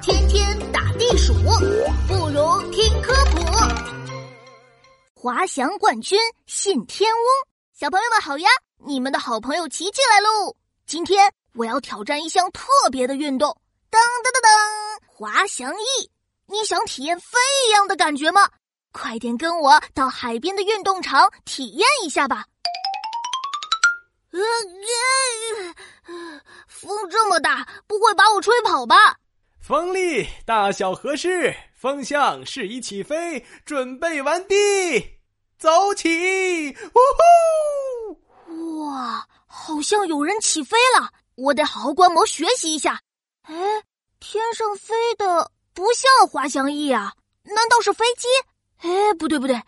天天打地鼠，不如听科普。滑翔冠军信天翁，小朋友们好呀！你们的好朋友琪琪来喽！今天我要挑战一项特别的运动，噔噔噔噔，滑翔翼！你想体验飞一样的感觉吗？快点跟我到海边的运动场体验一下吧！呃，风这么大，不会把我吹跑吧？风力大小合适，风向适宜起飞，准备完毕，走起！呜呼！哇，好像有人起飞了，我得好好观摩学习一下。哎，天上飞的不像滑翔翼啊，难道是飞机？哎，不对不对，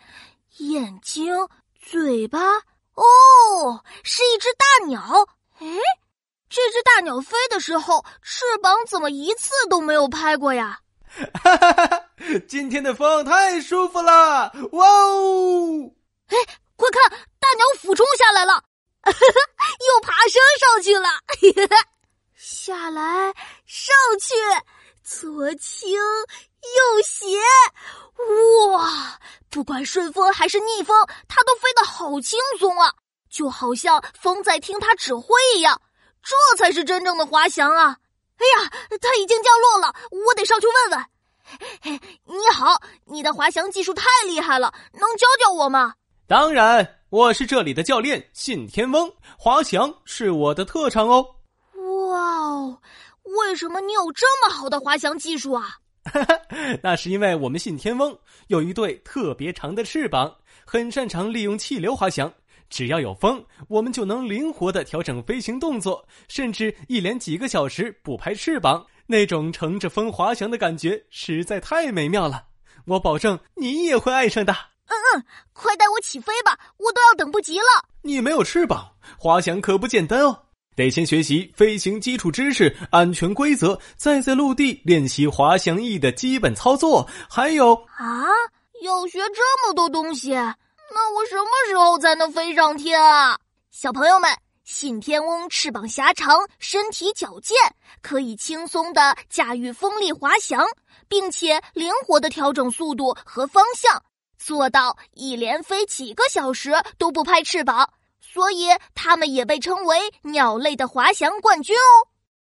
眼睛、嘴巴。哦，是一只大鸟。大鸟飞的时候，翅膀怎么一次都没有拍过呀？哈哈哈！今天的风太舒服了，哇哦！哎，快看，大鸟俯冲下来了，哈哈，又爬升上去了，下来，上去，左倾右斜，哇！不管顺风还是逆风，它都飞得好轻松啊，就好像风在听它指挥一样。这才是真正的滑翔啊！哎呀，它已经降落了，我得上去问问。你好，你的滑翔技术太厉害了，能教教我吗？当然，我是这里的教练信天翁，滑翔是我的特长哦。哇哦，为什么你有这么好的滑翔技术啊？哈哈，那是因为我们信天翁有一对特别长的翅膀，很擅长利用气流滑翔。只要有风，我们就能灵活的调整飞行动作，甚至一连几个小时不拍翅膀，那种乘着风滑翔的感觉实在太美妙了。我保证你也会爱上的。嗯嗯，快带我起飞吧，我都要等不及了。你没有翅膀，滑翔可不简单哦。得先学习飞行基础知识、安全规则，再在陆地练习滑翔翼的基本操作。还有啊，要学这么多东西，那我什么时候才能飞上天啊？小朋友们，信天翁翅膀狭长，身体矫健，可以轻松的驾驭风力滑翔，并且灵活的调整速度和方向，做到一连飞几个小时都不拍翅膀。所以，它们也被称为鸟类的滑翔冠军哦。